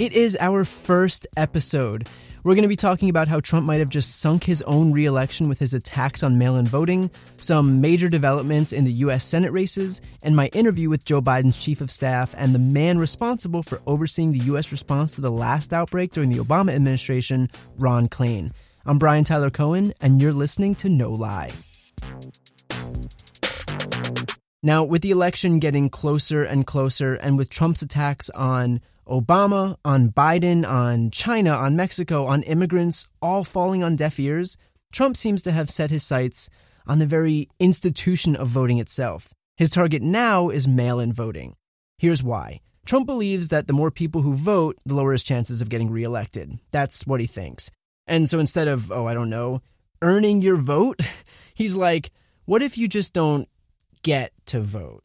It is our first episode. We're going to be talking about how Trump might have just sunk his own reelection with his attacks on mail in voting, some major developments in the U.S. Senate races, and my interview with Joe Biden's chief of staff and the man responsible for overseeing the U.S. response to the last outbreak during the Obama administration, Ron Klain. I'm Brian Tyler Cohen, and you're listening to No Lie. Now, with the election getting closer and closer, and with Trump's attacks on Obama, on Biden, on China, on Mexico, on immigrants, all falling on deaf ears, Trump seems to have set his sights on the very institution of voting itself. His target now is mail in voting. Here's why. Trump believes that the more people who vote, the lower his chances of getting reelected. That's what he thinks. And so instead of, oh, I don't know, earning your vote, he's like, what if you just don't get to vote?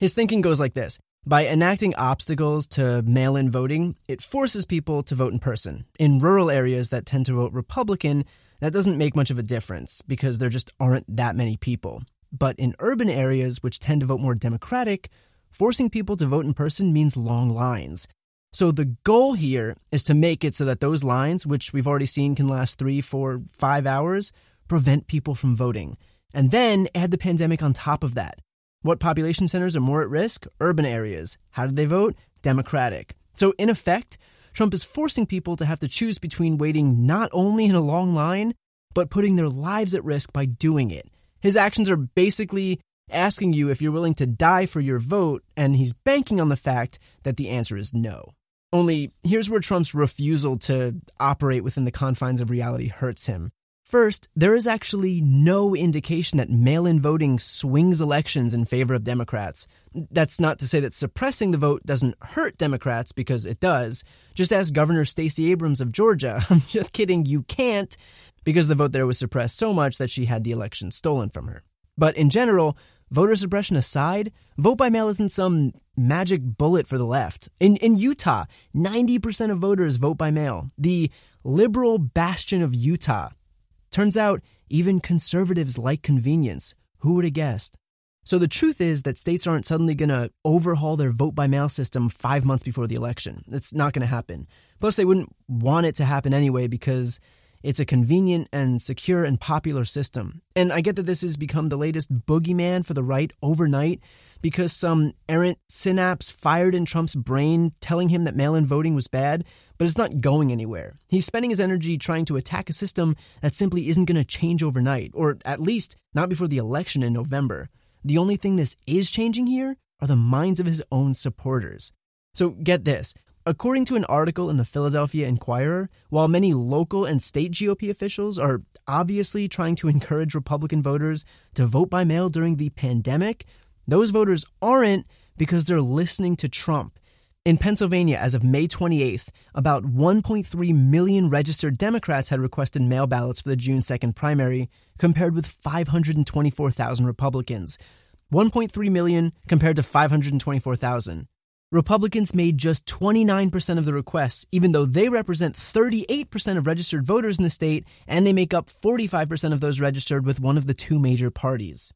His thinking goes like this by enacting obstacles to mail in voting, it forces people to vote in person. In rural areas that tend to vote Republican, that doesn't make much of a difference because there just aren't that many people. But in urban areas, which tend to vote more Democratic, forcing people to vote in person means long lines. So the goal here is to make it so that those lines, which we've already seen can last three, four, five hours, prevent people from voting. And then add the pandemic on top of that. What population centers are more at risk? Urban areas. How did they vote? Democratic. So, in effect, Trump is forcing people to have to choose between waiting not only in a long line, but putting their lives at risk by doing it. His actions are basically asking you if you're willing to die for your vote, and he's banking on the fact that the answer is no. Only here's where Trump's refusal to operate within the confines of reality hurts him. First, there is actually no indication that mail in voting swings elections in favor of Democrats. That's not to say that suppressing the vote doesn't hurt Democrats, because it does. Just ask Governor Stacey Abrams of Georgia. I'm just kidding, you can't, because the vote there was suppressed so much that she had the election stolen from her. But in general, voter suppression aside, vote by mail isn't some magic bullet for the left. In, in Utah, 90% of voters vote by mail. The liberal bastion of Utah Turns out, even conservatives like convenience. Who would have guessed? So the truth is that states aren't suddenly going to overhaul their vote by mail system five months before the election. It's not going to happen. Plus, they wouldn't want it to happen anyway because it's a convenient and secure and popular system. And I get that this has become the latest boogeyman for the right overnight because some errant synapse fired in Trump's brain telling him that mail in voting was bad but it's not going anywhere. He's spending his energy trying to attack a system that simply isn't going to change overnight, or at least not before the election in November. The only thing this is changing here are the minds of his own supporters. So get this. According to an article in the Philadelphia Inquirer, while many local and state GOP officials are obviously trying to encourage Republican voters to vote by mail during the pandemic, those voters aren't because they're listening to Trump in Pennsylvania, as of May 28th, about 1.3 million registered Democrats had requested mail ballots for the June 2nd primary, compared with 524,000 Republicans. 1.3 million compared to 524,000. Republicans made just 29% of the requests, even though they represent 38% of registered voters in the state and they make up 45% of those registered with one of the two major parties.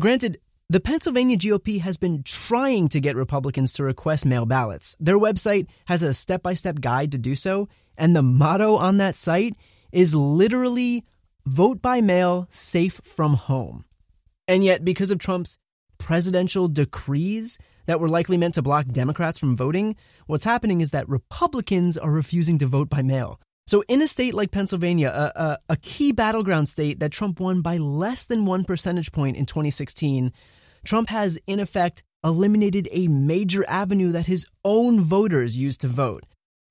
Granted, the Pennsylvania GOP has been trying to get Republicans to request mail ballots. Their website has a step by step guide to do so, and the motto on that site is literally vote by mail, safe from home. And yet, because of Trump's presidential decrees that were likely meant to block Democrats from voting, what's happening is that Republicans are refusing to vote by mail. So, in a state like Pennsylvania, a, a, a, key battleground state that Trump won by less than one percentage point in 2016, Trump has, in effect, eliminated a major avenue that his own voters use to vote.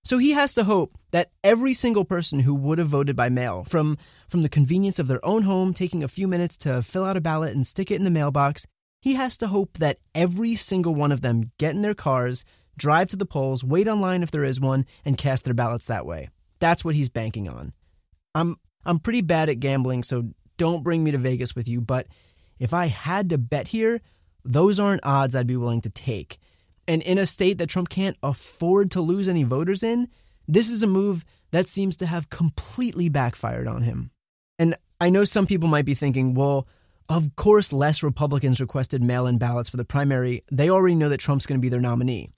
So he has to hope that every single person who would have voted by mail, from, from the convenience of their own home, taking a few minutes to fill out a ballot and stick it in the mailbox, he has to hope that every single one of them get in their cars, drive to the polls, wait online if there is one, and cast their ballots that way. That's what he's banking on. I'm I'm pretty bad at gambling, so don't bring me to Vegas with you, but if I had to bet here, those aren't odds I'd be willing to take. And in a state that Trump can't afford to lose any voters in, this is a move that seems to have completely backfired on him. And I know some people might be thinking, well, of course, less Republicans requested mail in ballots for the primary. They already know that Trump's going to be their nominee.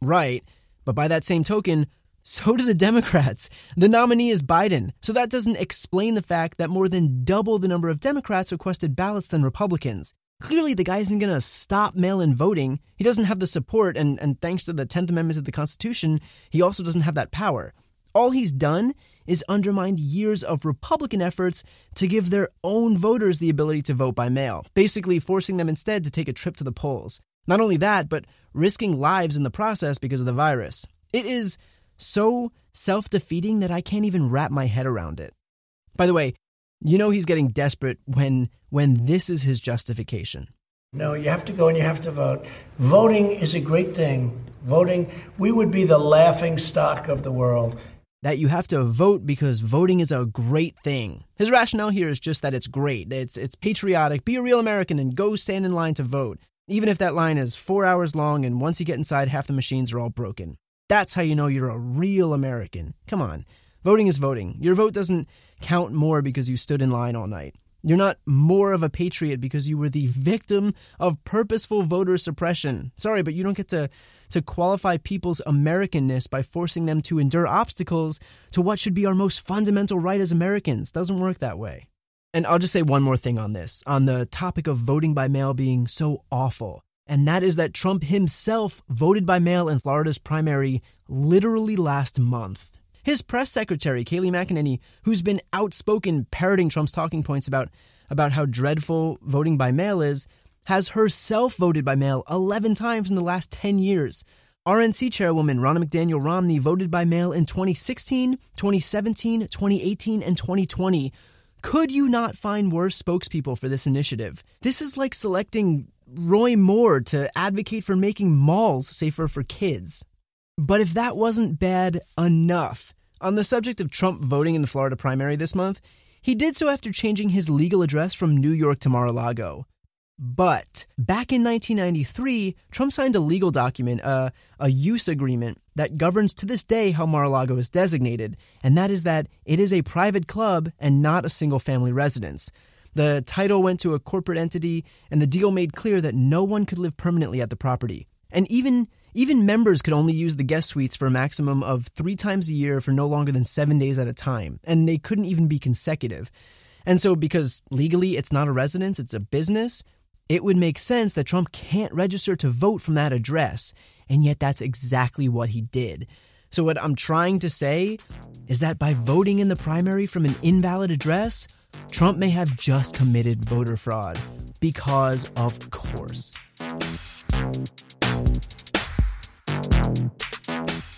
Right. But by that same token, so do the Democrats. The nominee is Biden. So that doesn't explain the fact that more than double the number of Democrats requested ballots than Republicans. Clearly, the guy isn't going to stop mail in voting. He doesn't have the support, and, and thanks to the 10th Amendment to the Constitution, he also doesn't have that power. All he's done is undermined years of Republican efforts to give their own voters the ability to vote by mail, basically forcing them instead to take a trip to the polls. Not only that, but risking lives in the process because of the virus. It is so self defeating that I can't even wrap my head around it. By the way, you know he's getting desperate when when this is his justification. No, you have to go and you have to vote. Voting is a great thing. Voting, we would be the laughing stock of the world. That you have to vote because voting is a great thing. His rationale here is just that it's great. It's it's patriotic. Be a real American and go stand in line to vote. Even if that line is four hours long and once you get inside, half the machines are all broken. That's how you know you're a real American. Come on. Voting is voting. Your vote doesn't count more because you stood in line all night. You're not more of a patriot because you were the victim of purposeful voter suppression. Sorry, but you don't get to, to qualify people's Americanness by forcing them to endure obstacles to what should be our most fundamental right as Americans. Doesn't work that way. And I'll just say one more thing on this, on the topic of voting by mail being so awful and that is that Trump himself voted by mail in Florida's primary literally last month. His press secretary, Kayleigh McEnany, who's been outspoken parroting Trump's talking points about, about how dreadful voting by mail is, has herself voted by mail 11 times in the last 10 years. RNC chairwoman Ronna McDaniel Romney voted by mail in 2016, 2017, 2018, and 2020. Could you not find worse spokespeople for this initiative? This is like selecting Roy Moore to advocate for making malls safer for kids. But if that wasn't bad enough, on the subject of Trump voting in the Florida primary this month, he did so after changing his legal address from New York to Mar a Lago. But back in 1993, Trump signed a legal document, uh, a use agreement, that governs to this day how Mar a Lago is designated, and that is that it is a private club and not a single family residence. The title went to a corporate entity, and the deal made clear that no one could live permanently at the property. And even even members could only use the guest suites for a maximum of three times a year for no longer than seven days at a time, and they couldn't even be consecutive. And so, because legally it's not a residence, it's a business, it would make sense that Trump can't register to vote from that address. And yet, that's exactly what he did. So, what I'm trying to say is that by voting in the primary from an invalid address, Trump may have just committed voter fraud. Because, of course.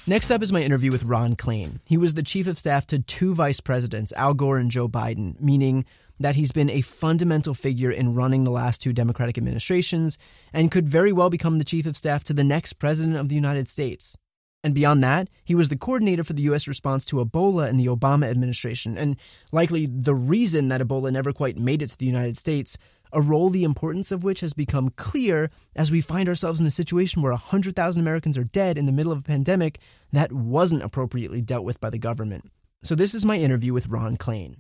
Next up is my interview with Ron Klain. He was the chief of staff to two vice presidents, Al Gore and Joe Biden, meaning that he's been a fundamental figure in running the last two Democratic administrations and could very well become the chief of staff to the next president of the United States. And beyond that, he was the coordinator for the U.S. response to Ebola in the Obama administration, and likely the reason that Ebola never quite made it to the United States, a role the importance of which has become clear as we find ourselves in a situation where 100,000 Americans are dead in the middle of a pandemic that wasn't appropriately dealt with by the government. So, this is my interview with Ron Klain.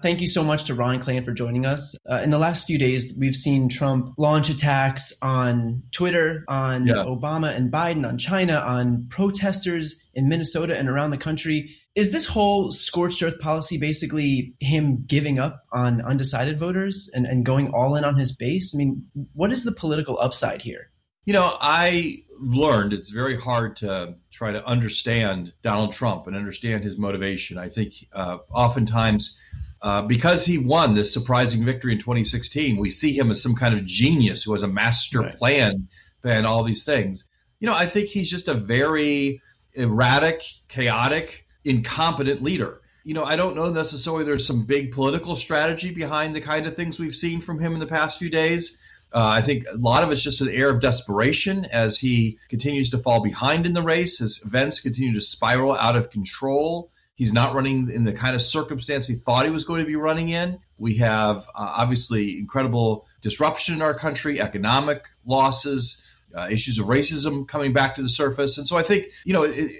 Thank you so much to Ron Klain for joining us. Uh, in the last few days, we've seen Trump launch attacks on Twitter, on yeah. Obama and Biden, on China, on protesters in Minnesota and around the country. Is this whole scorched earth policy basically him giving up on undecided voters and, and going all in on his base? I mean, what is the political upside here? You know, I learned it's very hard to try to understand Donald Trump and understand his motivation. I think uh, oftentimes uh, because he won this surprising victory in 2016, we see him as some kind of genius who has a master right. plan and all these things. You know, I think he's just a very erratic, chaotic, incompetent leader. You know, I don't know necessarily there's some big political strategy behind the kind of things we've seen from him in the past few days. Uh, I think a lot of it's just an air of desperation as he continues to fall behind in the race, as events continue to spiral out of control He's not running in the kind of circumstance he thought he was going to be running in. We have uh, obviously incredible disruption in our country, economic losses, uh, issues of racism coming back to the surface. And so I think, you know, it,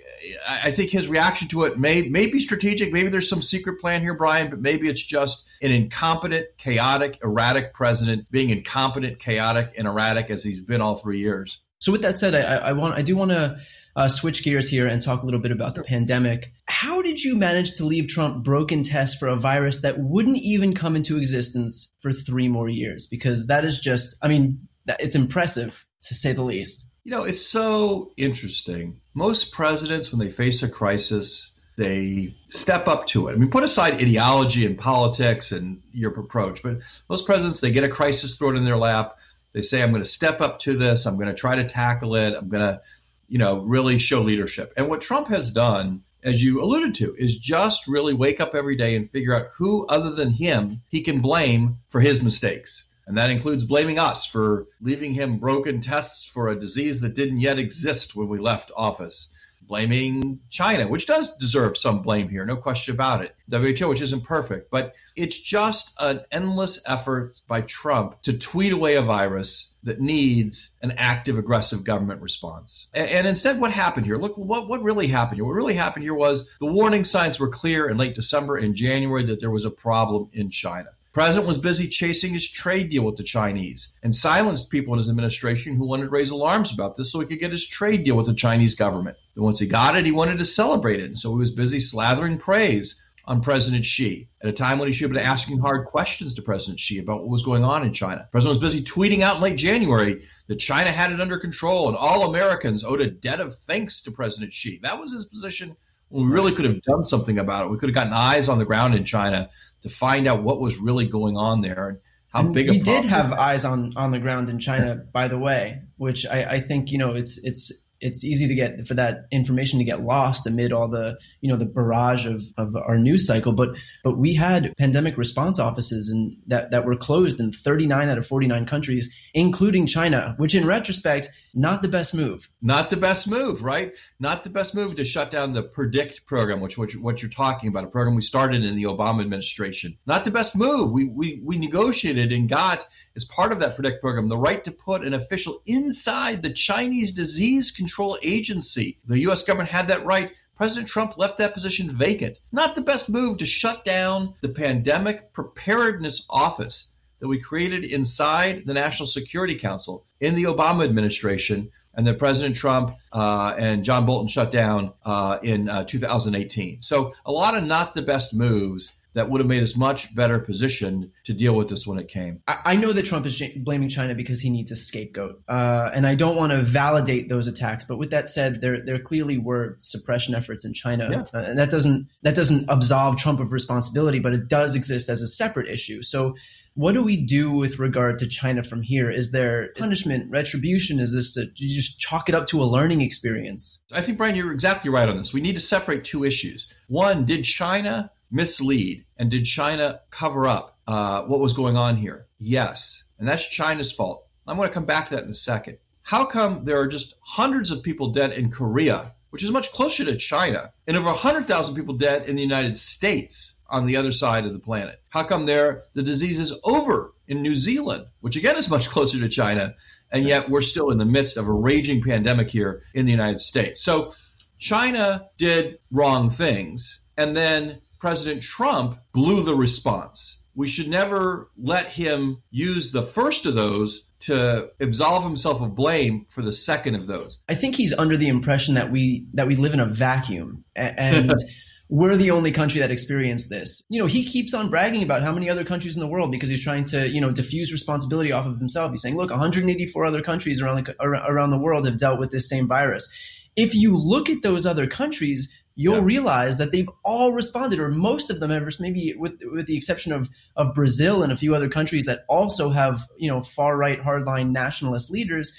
I think his reaction to it may may be strategic. Maybe there's some secret plan here, Brian, but maybe it's just an incompetent, chaotic, erratic president being incompetent, chaotic, and erratic as he's been all three years. So with that said, I, I want I do want to uh, switch gears here and talk a little bit about the pandemic. How did you manage to leave Trump broken test for a virus that wouldn't even come into existence for three more years? Because that is just, I mean, it's impressive to say the least. You know, it's so interesting. Most presidents, when they face a crisis, they step up to it. I mean, put aside ideology and politics and your approach, but most presidents, they get a crisis thrown in their lap. They say, I'm going to step up to this. I'm going to try to tackle it. I'm going to, you know, really show leadership. And what Trump has done, as you alluded to, is just really wake up every day and figure out who other than him he can blame for his mistakes. And that includes blaming us for leaving him broken tests for a disease that didn't yet exist when we left office. Blaming China, which does deserve some blame here, no question about it. WHO, which isn't perfect, but it's just an endless effort by Trump to tweet away a virus that needs an active, aggressive government response. And, and, instead, what happened here? Look, what, what really happened here? What really happened here was the warning signs were clear in late December and January that there was a problem in China president was busy chasing his trade deal with the Chinese and silenced people in his administration who wanted to raise alarms about this so he could get his trade deal with the Chinese government. And once he got it, he wanted to celebrate it. And so he was busy slathering praise on President Xi at a time when he should have been asking hard questions to President Xi about what was going on in China. The president was busy tweeting out in late January that China had it under control and all Americans owed a debt of thanks to President Xi. That was his position when we really could have done something about it. We could have gotten eyes on the ground in China to find out what was really going on there and how and big. We did have eyes on on the ground in China, by the way, which I, I think you know it's it's it's easy to get for that information to get lost amid all the you know the barrage of, of our news cycle but but we had pandemic response offices and that that were closed in 39 out of 49 countries including China which in retrospect not the best move not the best move right not the best move to shut down the predict program which which what you're talking about a program we started in the Obama administration not the best move we we we negotiated and got as part of that predict program the right to put an official inside the Chinese disease control Control Agency. The U.S. government had that right. President Trump left that position vacant. Not the best move to shut down the Pandemic Preparedness Office that we created inside the National Security Council in the Obama administration and that President Trump uh, and John Bolton shut down uh, in uh, 2018. So, a lot of not the best moves that would have made us much better positioned to deal with this when it came. I know that Trump is blaming China because he needs a scapegoat, uh, and I don't want to validate those attacks. But with that said, there there clearly were suppression efforts in China, yeah. uh, and that doesn't that doesn't absolve Trump of responsibility, but it does exist as a separate issue. So. What do we do with regard to China from here? Is there punishment, retribution? Is this a, you just chalk it up to a learning experience? I think Brian, you're exactly right on this. We need to separate two issues. One, did China mislead? And did China cover up uh, what was going on here? Yes. And that's China's fault. I'm going to come back to that in a second. How come there are just hundreds of people dead in Korea, which is much closer to China, and over 100,000 people dead in the United States on the other side of the planet? How come there the disease is over in New Zealand, which again is much closer to China, and yet we're still in the midst of a raging pandemic here in the United States? So China did wrong things, and then President Trump blew the response. We should never let him use the first of those to absolve himself of blame for the second of those. I think he's under the impression that we that we live in a vacuum and we're the only country that experienced this. You know, he keeps on bragging about how many other countries in the world because he's trying to, you know, diffuse responsibility off of himself. He's saying, "Look, 184 other countries around the around the world have dealt with this same virus." If you look at those other countries, you'll yeah. realize that they've all responded, or most of them ever, maybe with with the exception of of Brazil and a few other countries that also have you know far right hardline nationalist leaders.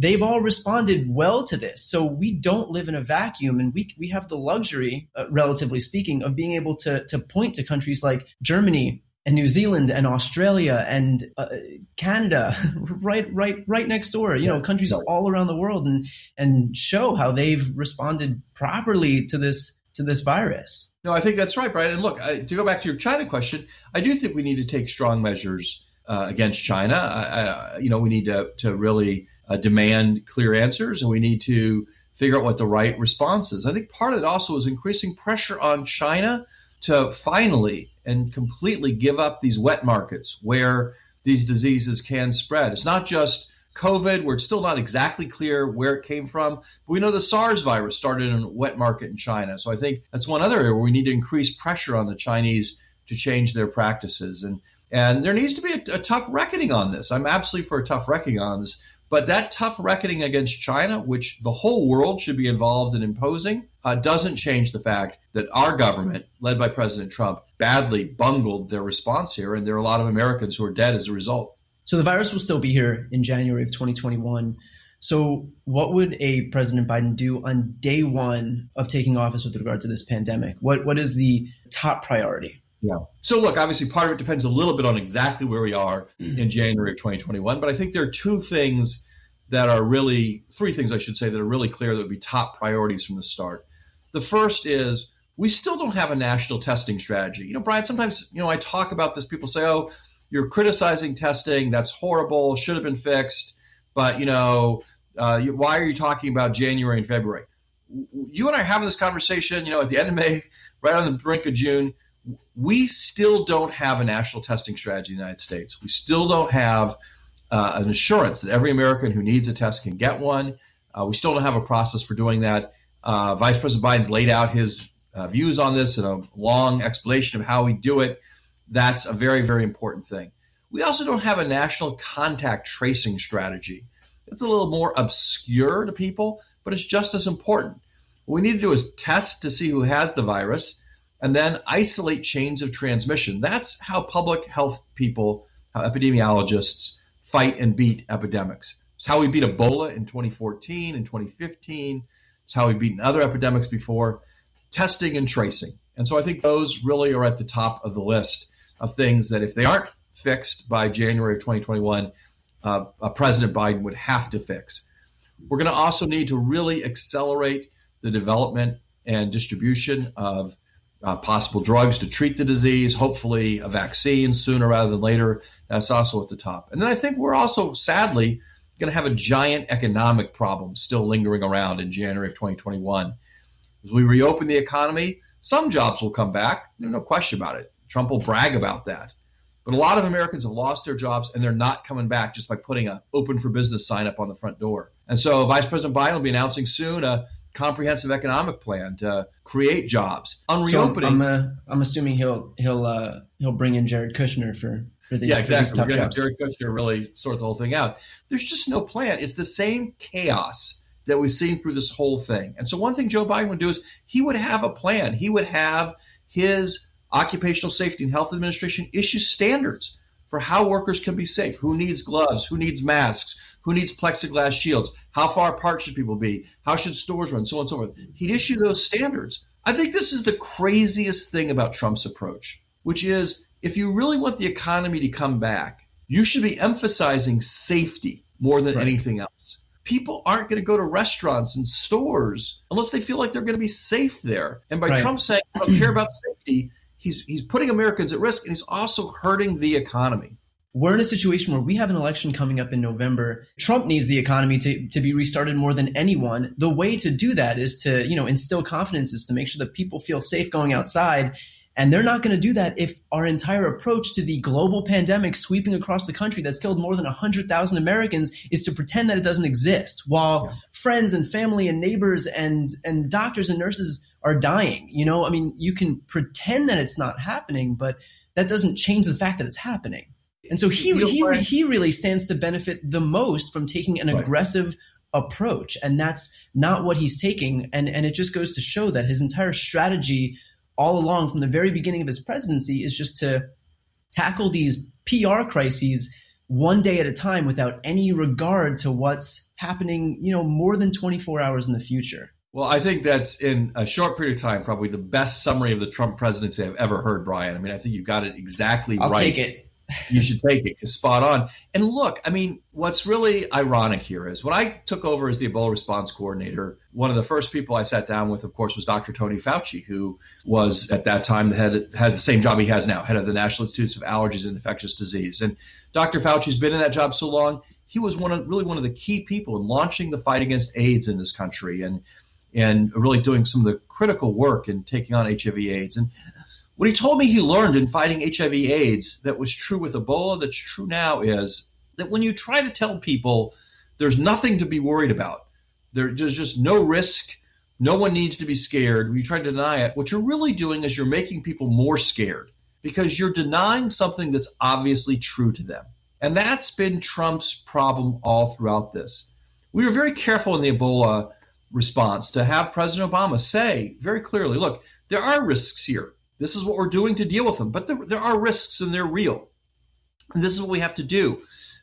They've all responded well to this, so we don't live in a vacuum, and we we have the luxury, uh, relatively speaking, of being able to to point to countries like Germany, and New Zealand and Australia and uh, Canada, right, right, right next door. You know, countries all around the world, and and show how they've responded properly to this to this virus. No, I think that's right, Brian. And look, I, to go back to your China question, I do think we need to take strong measures uh, against China. I, you know, we need to, to really uh, demand clear answers and we need to figure out what the right response is. I think part of it also is increasing pressure on China to finally and completely give up these wet markets where these diseases can spread. It's not just COVID, where it's still not exactly clear where it came from. But we know the SARS virus started in a wet market in China. So I think that's one other area where we need to increase pressure on the Chinese to change their practices. And and there needs to be a, a tough reckoning on this. I'm absolutely for a tough reckoning on this. But that tough reckoning against China, which the whole world should be involved in imposing, uh, doesn't change the fact that our government, led by President Trump, badly bungled their response here, and there are a lot of Americans who are dead as a result. So the virus will still be here in January of 2021. So, what would a President Biden do on day one of taking office with regard to this pandemic? What what is the top priority? Yeah. So look, obviously part of it depends a little bit on exactly where we are in January of 2021, but I think there are two things that are really three things I should say that are really clear that would be top priorities from the start. The first is we still don't have a national testing strategy. You know, Brian, sometimes, you know, I talk about this people say, "Oh, you're criticizing testing, that's horrible, should have been fixed." But, you know, uh, why are you talking about January and February? You and I are having this conversation, you know, at the end of May, right on the brink of June we still don't have a national testing strategy in the United States. We still don't have uh, an assurance that every American who needs a test can get one. Uh, we still don't have a process for doing that. Uh, Vice President Biden's laid out his uh, views on this in a long explanation of how we do it. That's a very, very important thing. We also don't have a national contact tracing strategy. It's a little more obscure to people, but it's just as important. What we need to do is test to see who has the virus and then isolate chains of transmission. That's how public health people, how epidemiologists fight and beat epidemics. It's how we beat Ebola in 2014 and 2015. It's how we've beaten other epidemics before. Testing and tracing. And so I think those really are at the top of the list of things that if they aren't fixed by January of 2021, uh, President Biden would have to fix. We're going to also need to really accelerate the development and distribution of uh, possible drugs to treat the disease, hopefully a vaccine sooner rather than later. That's also at the top. And then I think we're also, sadly, going to have a giant economic problem still lingering around in January of 2021. As we reopen the economy, some jobs will come back. No question about it. Trump will brag about that. But a lot of Americans have lost their jobs and they're not coming back just by putting a open for business sign up on the front door. And so Vice President Biden will be announcing soon a comprehensive economic plan to create jobs. On reopening, so I'm, uh, I'm assuming he'll he'll uh, he'll bring in Jared Kushner for for the yeah exactly. We're going to have Jared Kushner really sort the whole thing out. There's just no plan. It's the same chaos that we've seen through this whole thing. And so one thing Joe Biden would do is he would have a plan. He would have his Occupational Safety and Health Administration issue standards for how workers can be safe. Who needs gloves? Who needs masks? Who needs plexiglass shields? How far apart should people be? How should stores run? So on and so forth. He'd issue those standards. I think this is the craziest thing about Trump's approach, which is if you really want the economy to come back, you should be emphasizing safety more than right. anything else. People aren't going to go to restaurants and stores unless they feel like they're going to be safe there. And by right. Trump saying, I don't care about safety, he's, he's putting Americans at risk and he's also hurting the economy we're in a situation where we have an election coming up in November. Trump needs the economy to, to be restarted more than anyone. The way to do that is to, you know, instill confidence is to make sure that people feel safe going outside. And they're not going to do that if our entire approach to the global pandemic sweeping across the country that's killed more than 100,000 Americans is to pretend that it doesn't exist while yeah. friends and family and neighbors and, and doctors and nurses are dying. You know, I mean, you can pretend that it's not happening, but that doesn't change the fact that it's happening. And so he he, he really stands to benefit the most from taking an right. aggressive approach, and that's not what he's taking. And and it just goes to show that his entire strategy all along from the very beginning of his presidency is just to tackle these PR crises one day at a time without any regard to what's happening, you know, more than 24 hours in the future. Well, I think that's in a short period of time, probably the best summary of the Trump presidency I've ever heard, Brian. I mean, I think you've got it exactly I'll right. Take it you should take it. It's spot on. And look, I mean, what's really ironic here is when I took over as the Ebola response coordinator, one of the first people I sat down with, of course, was Dr. Tony Fauci, who was at that time the head had the same job he has now, head of the National Institutes of Allergies and Infectious Disease. And Dr. Fauci's been in that job so long. He was one of really one of the key people in launching the fight against AIDS in this country and and really doing some of the critical work in taking on HIV/AIDS. And what he told me he learned in fighting HIV AIDS that was true with Ebola, that's true now, is that when you try to tell people there's nothing to be worried about, there, there's just no risk, no one needs to be scared, when you try to deny it, what you're really doing is you're making people more scared because you're denying something that's obviously true to them. And that's been Trump's problem all throughout this. We were very careful in the Ebola response to have President Obama say very clearly look, there are risks here. This is what we're doing to deal with them. But there, there are risks and they're real. And this is what we have to do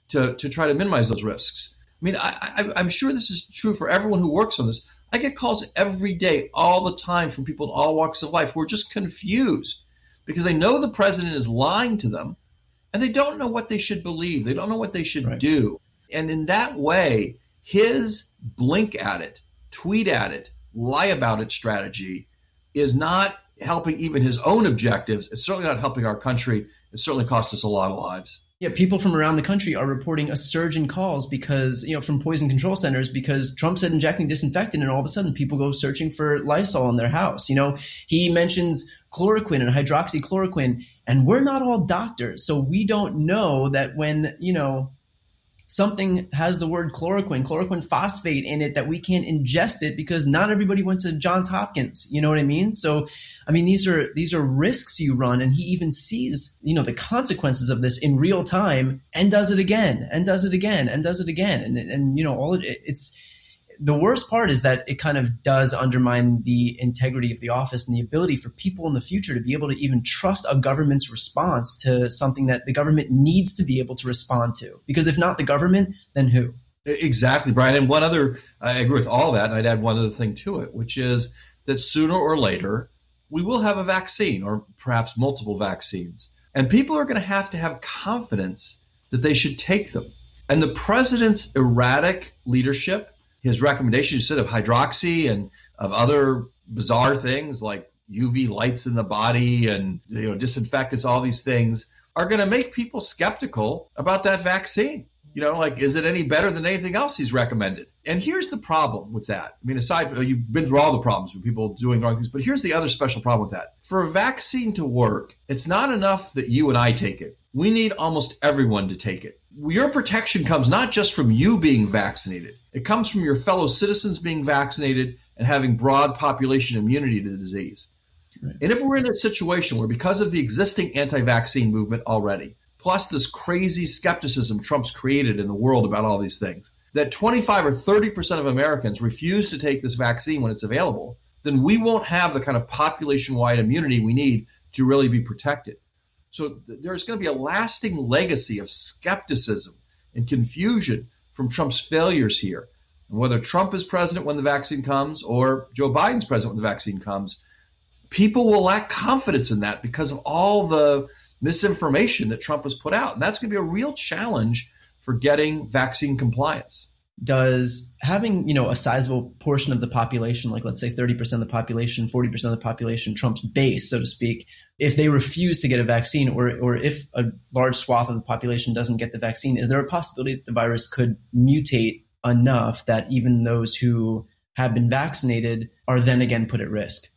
to, to try to minimize those risks. I mean, I, I, am sure this is true for everyone who works on this. I get calls every day, all the time, from people in all walks of life who are just confused because they know the president is lying to them and they don't know what they should believe. They don't know what they should right. do. And in that way, his blink at it, tweet at it, lie about it strategy is not helping even his own objectives. It's certainly not helping our country. It certainly cost us a lot of lives. Yeah, people from around the country are reporting a surge in calls because, you know, from poison control centers because Trump said injecting disinfectant and all of a sudden people go searching for Lysol in their house. You know, he mentions chloroquine and hydroxychloroquine and we're not all doctors. So we don't know that when, you know, something has the word chloroquine, chloroquine phosphate in it that we can't ingest it because not everybody went to Johns Hopkins. You know what I mean? So, I mean, these are, these are risks you run and he even sees, you know, the consequences of this in real time and does it again and does it again and does it again. And, and, you know, all it, it's, the worst part is that it kind of does undermine the integrity of the office and the ability for people in the future to be able to even trust a government's response to something that the government needs to be able to respond to. Because if not the government, then who? Exactly, Brian. And one other, I agree with all that, and I'd add one other thing to it, which is that sooner or later, we will have a vaccine or perhaps multiple vaccines. And people are going to have to have confidence that they should take them. And the president's erratic leadership his recommendations said of hydroxy and of other bizarre things like UV lights in the body and you know disinfectants, all these things are going to make people skeptical about that vaccine. You know, like is it any better than anything else he's recommended? And here's the problem with that. I mean, aside from you've been through all the problems with people doing wrong things, but here's the other special problem with that. For a vaccine to work, it's not enough that you and I take it. We need almost everyone to take it your protection comes not just from you being vaccinated, it comes from your fellow citizens being vaccinated and having broad population immunity to the disease. Right. And if we're in a situation where, because of the existing anti vaccine movement already, plus this crazy skepticism Trump's created in the world about all these things, that 25 or 30% of Americans refuse to take this vaccine when it's available, then we won't have the kind of population wide immunity we need to really be protected. So there's going to be a lasting legacy of skepticism and confusion from Trump's failures here. And whether Trump is president when the vaccine comes or Joe Biden's president when the vaccine comes, people will lack confidence in that because of all the misinformation that Trump has put out. And that's going to be a real challenge for getting vaccine compliance does having you know a sizable portion of the population like let's say 30% of the population 40% of the population trump's base so to speak if they refuse to get a vaccine or or if a large swath of the population doesn't get the vaccine is there a possibility that the virus could mutate enough that even those who have been vaccinated are then again put at risk?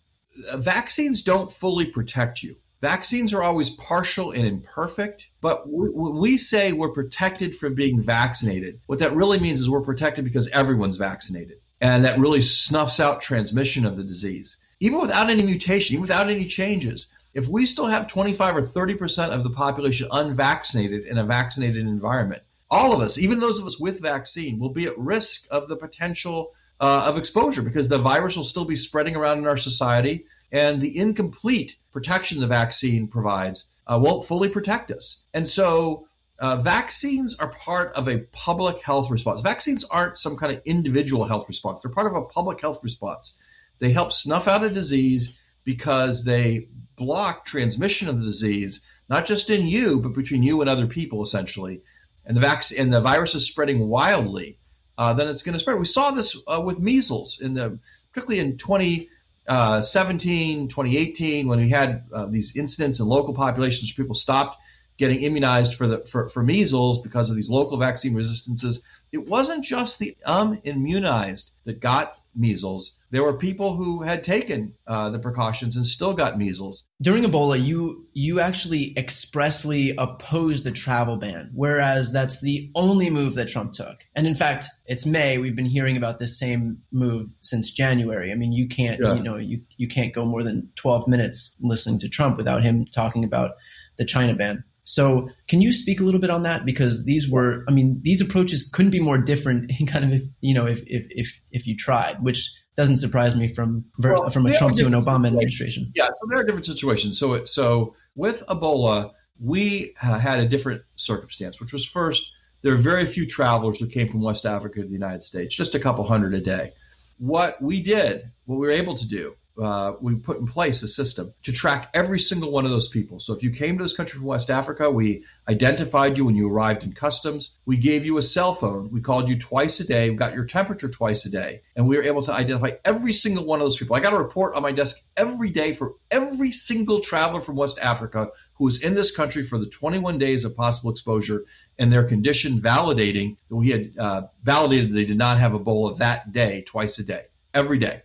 Vaccines don't fully protect you Vaccines are always partial and imperfect, but when we say we're protected from being vaccinated, what that really means is we're protected because everyone's vaccinated. And that really snuffs out transmission of the disease. Even without any mutation, even without any changes, if we still have 25 or 30% of the population unvaccinated in a vaccinated environment, all of us, even those of us with vaccine, will be at risk of the potential uh, of exposure because the virus will still be spreading around in our society and the incomplete protection the vaccine provides uh, won't fully protect us. And so uh, vaccines are part of a public health response. Vaccines aren't some kind of individual health response, they're part of a public health response. They help snuff out a disease because they block transmission of the disease not just in you, but between you and other people, essentially, and the vaccine and the virus is spreading wildly, uh, then it's going to spread. We saw this uh, with measles in the particularly in 2017, uh, 2018, when we had uh, these incidents in local populations, people stopped getting immunized for the for, for measles because of these local vaccine resistances. It wasn't just the unimmunized that got measles. There were people who had taken uh, the precautions and still got measles. During Ebola, you you actually expressly opposed the travel ban, whereas that's the only move that Trump took. And in fact, it's May. We've been hearing about this same move since January. I mean, you can't yeah. you know you you can't go more than twelve minutes listening to Trump without him talking about the China ban. So, can you speak a little bit on that? Because these were, I mean, these approaches couldn't be more different. In kind of, if you know, if if if if you tried, which doesn't surprise me from well, from a Trump to an Obama administration. Yeah, so there are different situations. So, so with Ebola, we had a different circumstance, which was first there are very few travelers who came from West Africa to the United States, just a couple hundred a day. What we did, what we were able to do, uh, we put in place a system to track every single one of those people. So if you came to this country from West Africa, we identified you when you arrived in customs. We gave you a cell phone. We called you twice a day. We got your temperature twice a day. And we were able to identify every single one of those people. I got a report on my desk every day for every single traveler from West Africa who was in this country for the 21 days of possible exposure and their condition validating that we had uh, validated they did not have Ebola that day, twice a day, every day.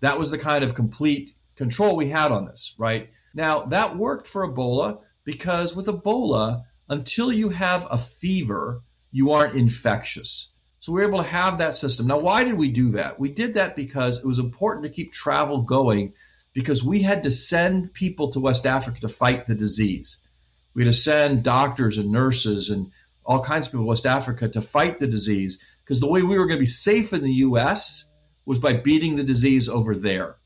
That was the kind of complete control we had on this, right? Now, that worked for Ebola because with Ebola, until you have a fever, you aren't infectious. So we were able to have that system. Now, why did we do that? We did that because it was important to keep travel going because we had to send people to West Africa to fight the disease. We had to send doctors and nurses and all kinds of people to West Africa to fight the disease because the way we were going to be safe in the US was by beating the disease over there.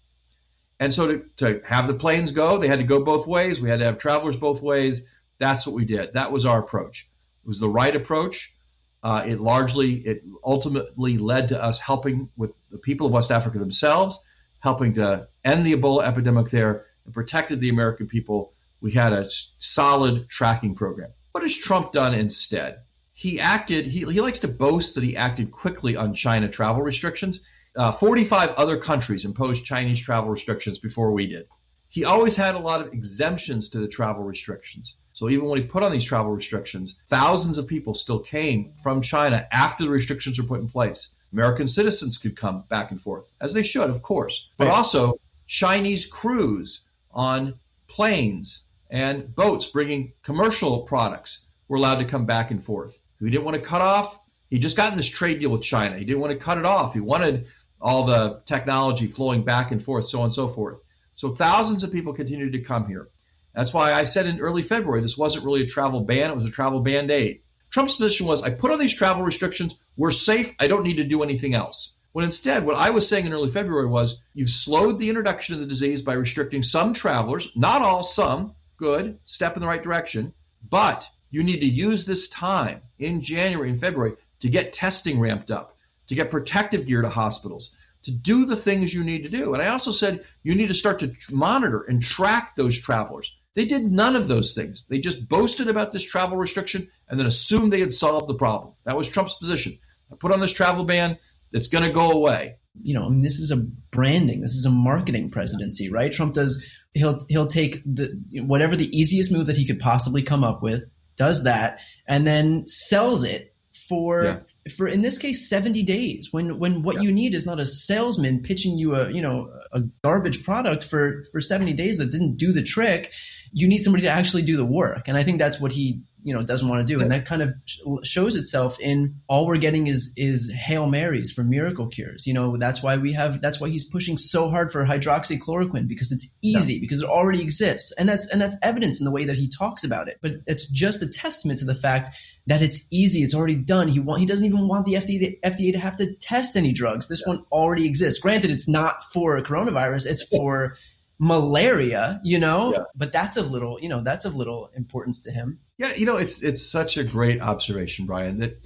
And so to, to have the planes go, they had to go both ways. We had to have travelers both ways. That's what we did. That was our approach. It was the right approach. Uh, it largely, it ultimately led to us helping with the people of West Africa themselves, helping to end the Ebola epidemic there, and protected the American people. We had a solid tracking program. What has Trump done instead? He acted, he, he likes to boast that he acted quickly on China travel restrictions uh, 45 other countries imposed Chinese travel restrictions before we did. He always had a lot of exemptions to the travel restrictions. So even when he put on these travel restrictions, thousands of people still came from China after the restrictions were put in place. American citizens could come back and forth, as they should, of course, but also Chinese crews on planes and boats bringing commercial products were allowed to come back and forth. He didn't want to cut off. He just got in this trade deal with China. He didn't want to cut it off. He wanted all the technology flowing back and forth, so on and so forth. So thousands of people continued to come here. That's why I said in early February this wasn't really a travel ban, it was a travel band aid. Trump's position was I put on these travel restrictions, we're safe, I don't need to do anything else. When instead, what I was saying in early February was you've slowed the introduction of the disease by restricting some travelers, not all, some, good, step in the right direction, but you need to use this time in January and February to get testing ramped up to get protective gear to hospitals, to do the things you need to do. And I also said you need to start to monitor and track those travelers. They did none of those things. They just boasted about this travel restriction and then assumed they had solved the problem. That was Trump's position. I put on this travel ban, it's going to go away. You know, I mean, this is a branding, this is a marketing presidency, right? Trump does he'll he'll take the whatever the easiest move that he could possibly come up with, does that, and then sells it for yeah for in this case 70 days when when what yeah. you need is not a salesman pitching you a you know a garbage product for for 70 days that didn't do the trick you need somebody to actually do the work and i think that's what he you know doesn't want to do, and that kind of shows itself in all we're getting is is hail marys for miracle cures. You know that's why we have that's why he's pushing so hard for hydroxychloroquine because it's easy because it already exists, and that's and that's evidence in the way that he talks about it. But it's just a testament to the fact that it's easy, it's already done. He want he doesn't even want the FDA to, FDA to have to test any drugs. This one already exists. Granted, it's not for coronavirus; it's for malaria, you know, yeah. but that's of little, you know, that's of little importance to him. Yeah, you know, it's it's such a great observation, Brian, that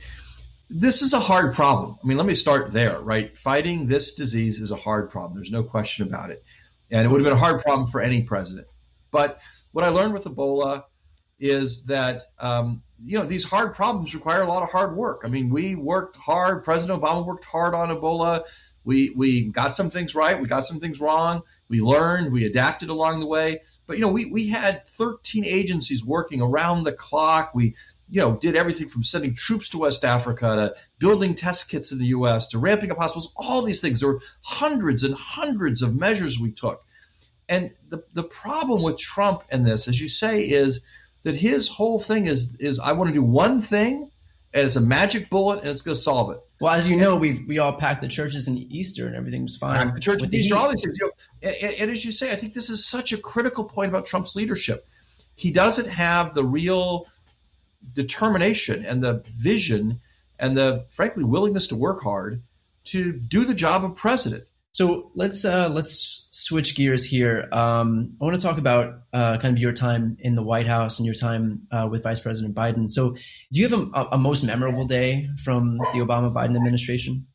this is a hard problem. I mean, let me start there, right? Fighting this disease is a hard problem. There's no question about it. And it would have been a hard problem for any president. But what I learned with Ebola is that um, you know these hard problems require a lot of hard work. I mean, we worked hard. President Obama worked hard on Ebola. We we got some things right. We got some things wrong. We learned. We adapted along the way. But you know, we we had 13 agencies working around the clock. We you know did everything from sending troops to West Africa to building test kits in the U.S. to ramping up hospitals. All these things. There were hundreds and hundreds of measures we took. And the the problem with Trump and this, as you say, is that his whole thing is is I want to do one thing and it's a magic bullet and it's going to solve it. Well, as you know, we we all packed the churches in Easter and everything was fine. The church Easter, all these things. You know, and, and, as you say, I think this is such a critical point about Trump's leadership. He doesn't have the real determination and the vision and the frankly willingness to work hard to do the job of president. So let's uh, let's switch gears here. Um, I want to talk about uh, kind of your time in the White House and your time uh, with Vice President Biden. So, do you have a, a, most memorable day from the Obama Biden administration?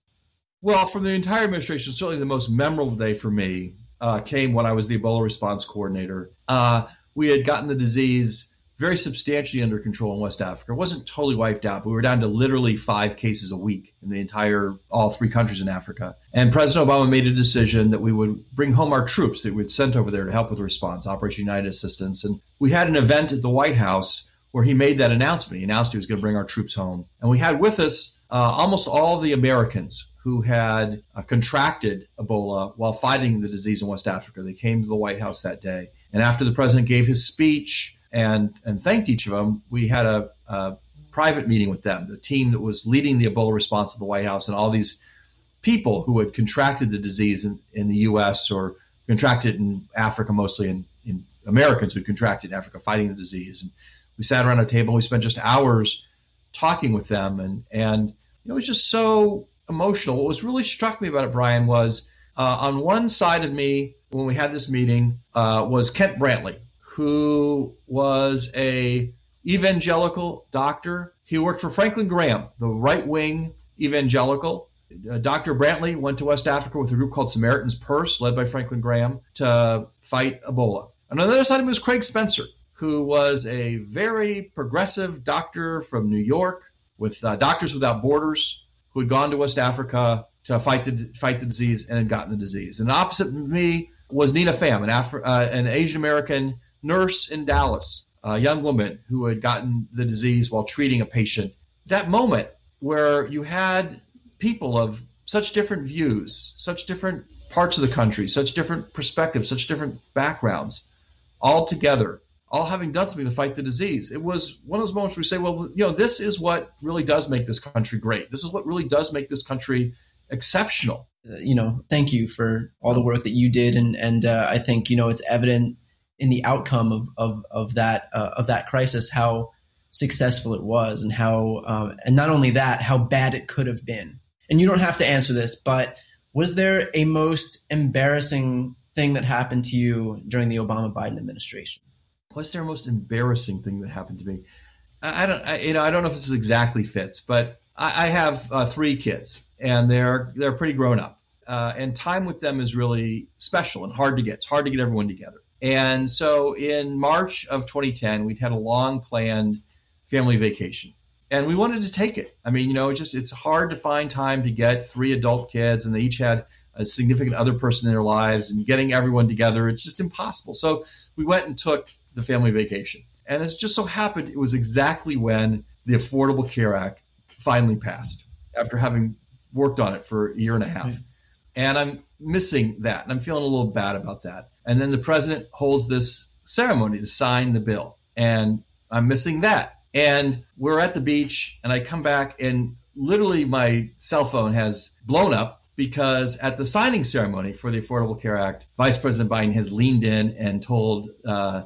Well, from the entire administration, certainly the most memorable day for me uh, came when I was the Ebola response coordinator. Uh, we had gotten the disease very substantially under control in West Africa. It wasn't totally wiped out, but we were down to literally five cases a week in the entire, all three countries in Africa. And President Obama made a decision that we would bring home our troops that we'd sent over there to help with the response, Operation United Assistance. And we had an event at the White House where he made that announcement. He announced he was going to bring our troops home. And we had with us uh, almost all the Americans who had uh, contracted Ebola while fighting the disease in West Africa. They came to the White House that day. And after the president gave his speech, and and thanked each of them. We had a, a private meeting with them, the team that was leading the Ebola response at the White House, and all these people who had contracted the disease in, in the U.S. or contracted in Africa, mostly in, in Americans who contracted in Africa fighting the disease. And we sat around a table. We spent just hours talking with them, and and it was just so emotional. What was really struck me about it, Brian, was uh, on one side of me when we had this meeting uh, was Kent Brantly, who was a evangelical doctor. He worked for Franklin Graham, the right wing evangelical. Uh, Dr. Brantly went to West Africa with a group called Samaritan's Purse, led by Franklin Graham, to fight Ebola. And on the other side of him was Craig Spencer, who was a very progressive doctor from New York with uh, Doctors Without Borders, who had gone to West Africa to fight the fight the disease and had gotten the disease. And opposite me was Nina Pham, an, Afri- uh, an Asian American nurse in Dallas, a young woman who had gotten the disease while treating a patient. That moment where you had people of such different views, such different parts of the country, such different perspectives, such different backgrounds, all together, all having done something to fight the disease. It was one of those moments where we say, well, you know, this is what really does make this country great. This is what really does make this country exceptional. Uh, you know, thank you for all the work that you did, and and uh, I think you know it's evident in the outcome of of of that uh, of that crisis how successful it was and how um, and not only that how bad it could have been. And you don't have to answer this but was there a most embarrassing thing that happened to you during the Obama Biden administration? What's their most embarrassing thing that happened to me? I, I don't I, you know I don't know if this exactly fits but I, I have uh, three kids and they're they're pretty grown up. Uh, and time with them is really special and hard to get. It's hard to get everyone together and so in March of 2010, we'd had a long planned family vacation and we wanted to take it. I mean, you know, it's just it's hard to find time to get three adult kids and they each had a significant other person in their lives and getting everyone together, it's just impossible. So we went and took the family vacation. And it just so happened it was exactly when the Affordable Care Act finally passed after having worked on it for a year and a half. And I'm missing that. And I'm feeling a little bad about that. And then the president holds this ceremony to sign the bill. And I'm missing that. And we're at the beach, and I come back, and literally my cell phone has blown up because at the signing ceremony for the Affordable Care Act, Vice President Biden has leaned in and told uh,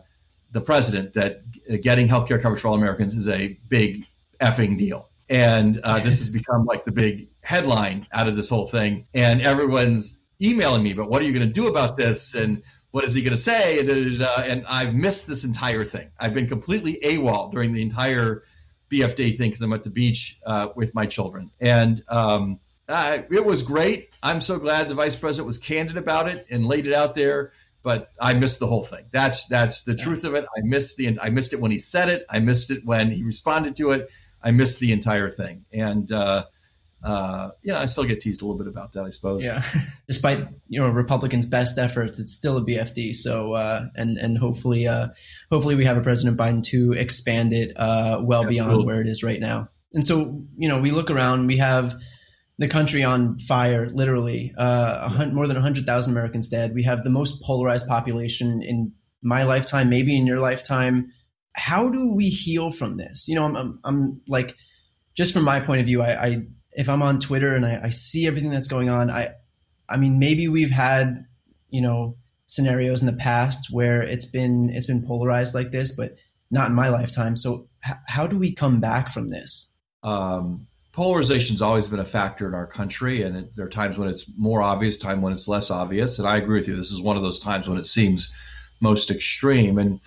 the president that getting health care coverage for all Americans is a big effing deal. And uh, this has become like the big headline out of this whole thing. And everyone's emailing me, but what are you going to do about this? And what is he going to say? And, and I've missed this entire thing. I've been completely AWOL during the entire BFD thing because I'm at the beach uh, with my children. And um, it was great. I'm so glad the vice president was candid about it and laid it out there. but I missed the whole thing. That's that's the truth of it. I missed the I missed it when he said it. I missed it when he responded to it. I missed the entire thing, and uh, uh, yeah, I still get teased a little bit about that, I suppose. Yeah, despite you know Republicans' best efforts, it's still a BFD. So uh, and and hopefully, uh, hopefully we have a President Biden to expand it uh, well Absolutely. beyond where it is right now. And so you know, we look around, we have the country on fire, literally. Uh, hundred, more than 100,000 Americans dead. We have the most polarized population in my lifetime, maybe in your lifetime. How do we heal from this? You know, I'm, I'm, I'm like, just from my point of view, I, I if I'm on Twitter and I, I see everything that's going on, I, I mean, maybe we've had, you know, scenarios in the past where it's been it's been polarized like this, but not in my lifetime. So, h- how do we come back from this? Um, polarization's always been a factor in our country, and it, there are times when it's more obvious, time when it's less obvious. And I agree with you. This is one of those times when it seems most extreme. And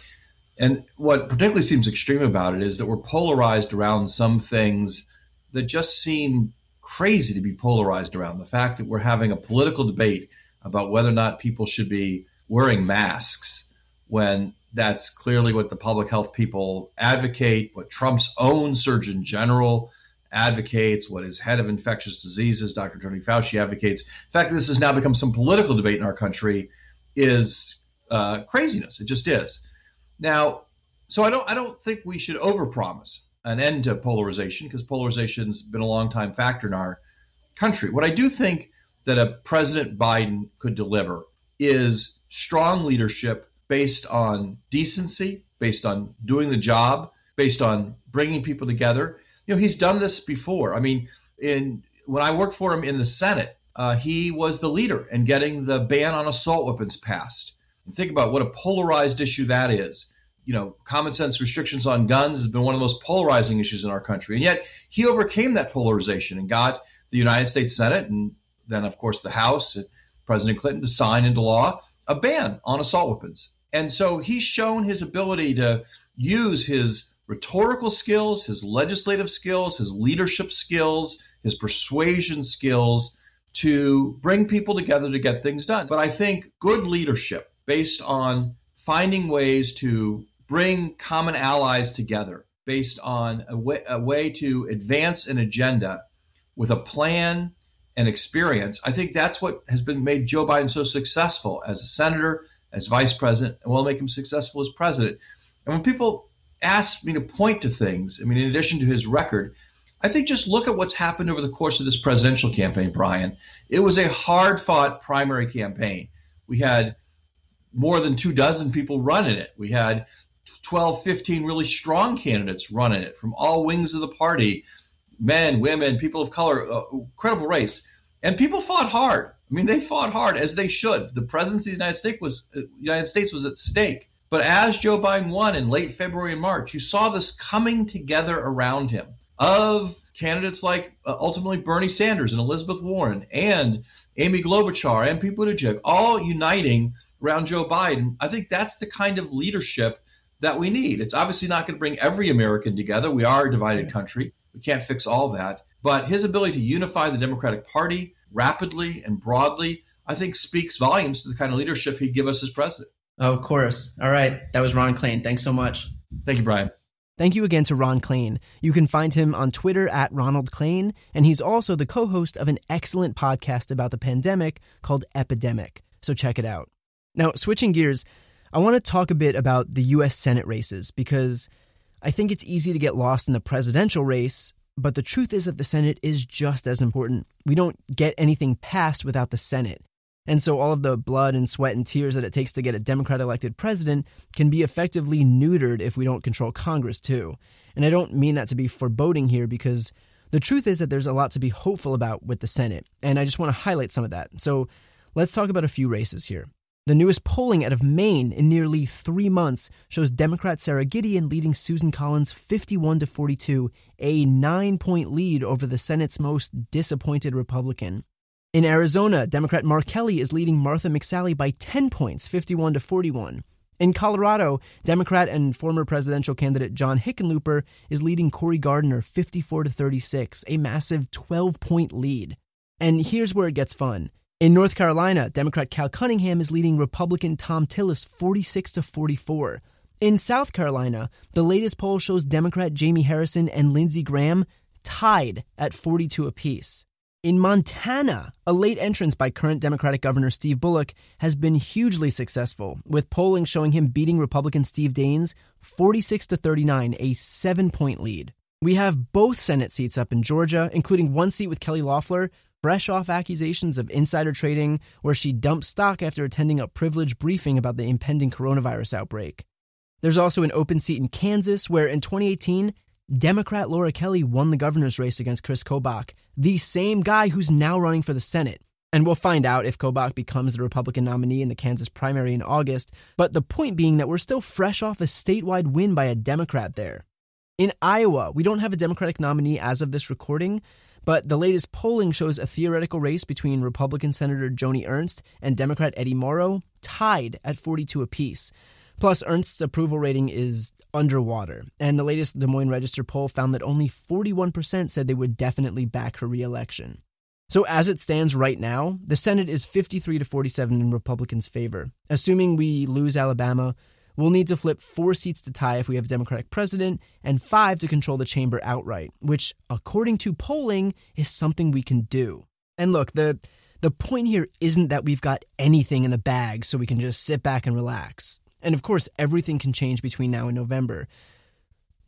and what particularly seems extreme about it is that we're polarized around some things that just seem crazy to be polarized around. The fact that we're having a political debate about whether or not people should be wearing masks when that's clearly what the public health people advocate, what Trump's own Surgeon General advocates, what his head of infectious diseases, Dr. Tony Fauci, advocates. The fact that this has now become some political debate in our country is uh, craziness. It just is. Now, so I don't I don't think we should overpromise an end to polarization because polarization's been a long time factor in our country. What I do think that a President Biden could deliver is strong leadership based on decency, based on doing the job, based on bringing people together you know, he's done this before. I mean, in when I worked for him in the Senate, uh, he was the leader in getting the ban on assault weapons passed. And think about what a polarized issue that is. You know, common sense restrictions on guns has been one of the most polarizing issues in our country. And yet he overcame that polarization and got the United States Senate and then, of course, the House, and President Clinton to sign into law a ban on assault weapons. And so he's shown his ability to use his rhetorical skills, his legislative skills, his leadership skills, his persuasion skills to bring people together to get things done. But I think good leadership based on finding ways to bring common allies together based on a way, a way to advance an agenda with a plan and experience. I think that's what has been made Joe Biden so successful as a senator, as vice president, and will make him successful as president. And when people ask me to point to things, I mean, in addition to his record, I think just look at what's happened over the course of this presidential campaign, Brian. It was a hard fought primary campaign. We had more than two dozen people running it. We had 12, 15 really strong candidates running it from all wings of the party men, women, people of color, uh, incredible race. And people fought hard. I mean, they fought hard as they should. The presidency of the United States was, uh, United States was at stake. But as Joe Biden won in late February and March, you saw this coming together around him of candidates like uh, ultimately Bernie Sanders and Elizabeth Warren and Amy Klobuchar and Pete Buttigieg, all uniting around Joe Biden. I think that's the kind of leadership that we need. It's obviously not going to bring every American together. We are a divided country. We can't fix all that. But his ability to unify the Democratic Party rapidly and broadly, I think speaks volumes to the kind of leadership he'd give us as president. Oh, of course. All right. That was Ron Klain. Thanks so much. Thank you, Brian. Thank you again to Ron Klain. You can find him on Twitter at Ronald Klain, and he's also the co host of an excellent podcast about the pandemic called Epidemic. So check it out. Now, switching gears, I want to talk a bit about the U.S. Senate races because I think it's easy to get lost in the presidential race, but the truth is that the Senate is just as important. We don't get anything passed without the Senate. And so all of the blood and sweat and tears that it takes to get a Democrat elected president can be effectively neutered if we don't control Congress too. And I don't mean that to be foreboding here because the truth is that there's a lot to be hopeful about with the Senate. And I just want to highlight some of that. So let's talk about a few races here. The newest polling out of Maine in nearly three months shows Democrat Sara Gideon leading Susan Collins 51 to 42, a nine point lead over the Senate's most disappointed Republican. In Arizona, Democrat Mark Kelly is leading Martha McSally by 10 points, 51 to 41. In Colorado, Democrat and former presidential candidate John Hickenlooper is leading Cory Gardner 54 to 36, a massive 12 point lead. And here's where it gets fun. In North Carolina, Democrat Cal Cunningham is leading Republican Thom Tillis 46 to 44. In South Carolina, the latest poll shows Democrat Jamie Harrison and Lindsey Graham tied at 42 apiece. In Montana, a late entrance by current Democratic Governor Steve Bullock has been hugely successful, with polling showing him beating Republican Steve Daines 46 to 39, a seven point lead. We have both Senate seats up in Georgia, including one seat with Kelly Loeffler, fresh off accusations of insider trading, where she dumped stock after attending a privileged briefing about the impending coronavirus outbreak. There's also an open seat in Kansas, where in 2018, Democrat Laura Kelly won the governor's race against Chris Kobach, the same guy who's now running for the Senate. And we'll find out if Kobach becomes the Republican nominee in the Kansas primary in August. But the point being that we're still fresh off a statewide win by a Democrat there. In Iowa, we don't have a Democratic nominee as of this recording, but the latest polling shows a theoretical race between Republican Senator Joni Ernst and Democrat Eddie Mauro tied at 42 apiece. Plus, Ernst's approval rating is underwater, and the latest Des Moines Register poll found that only 41% said they would definitely back her reelection. So, as it stands right now, the Senate is 53 to 47 in Republicans' favor. Assuming we lose Alabama, we'll need to flip four seats to tie if we have a Democratic president, and five to control the chamber outright, which, according to polling, is something we can do. And look, the the point here isn't that we've got anything in the bag so we can just sit back and relax. And of course, everything can change between now and November.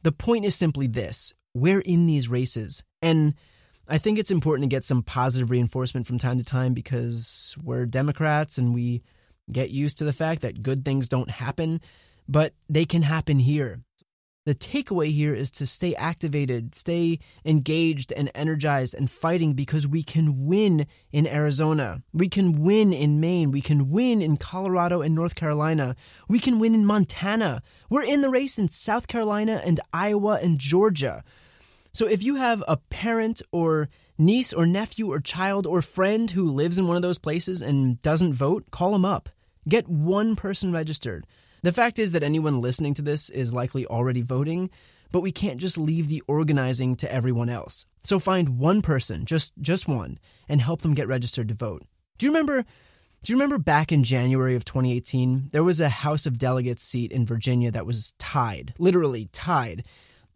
The point is simply this we're in these races. And I think it's important to get some positive reinforcement from time to time because we're Democrats and we get used to the fact that good things don't happen, but they can happen here. The takeaway here is to stay activated, stay engaged and energized and fighting because we can win in Arizona. We can win in Maine. We can win in Colorado and North Carolina. We can win in Montana. We're in the race in South Carolina and Iowa and Georgia. So if you have a parent or niece or nephew or child or friend who lives in one of those places and doesn't vote, call them up. Get one person registered. The fact is that anyone listening to this is likely already voting, but we can't just leave the organizing to everyone else. So find one person, just just one, and help them get registered to vote. Do you remember do you remember back in January of 2018, there was a House of Delegates seat in Virginia that was tied, literally tied,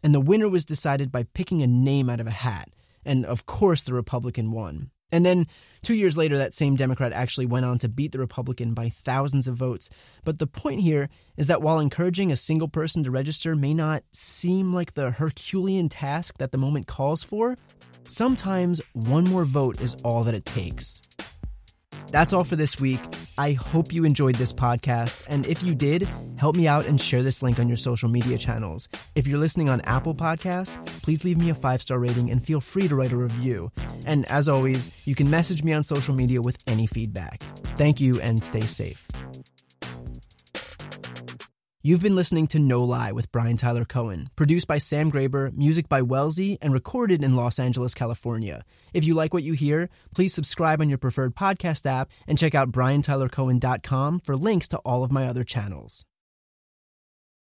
and the winner was decided by picking a name out of a hat. And of course the Republican won. And then two years later, that same Democrat actually went on to beat the Republican by thousands of votes. But the point here is that while encouraging a single person to register may not seem like the Herculean task that the moment calls for, sometimes one more vote is all that it takes. That's all for this week. I hope you enjoyed this podcast. And if you did, help me out and share this link on your social media channels. If you're listening on Apple Podcasts, please leave me a five star rating and feel free to write a review. And as always, you can message me on social media with any feedback. Thank you and stay safe. You've been listening to No Lie with Brian Tyler Cohen, produced by Sam Graber, music by Wellsy, and recorded in Los Angeles, California. If you like what you hear, please subscribe on your preferred podcast app and check out briantylercohen.com for links to all of my other channels.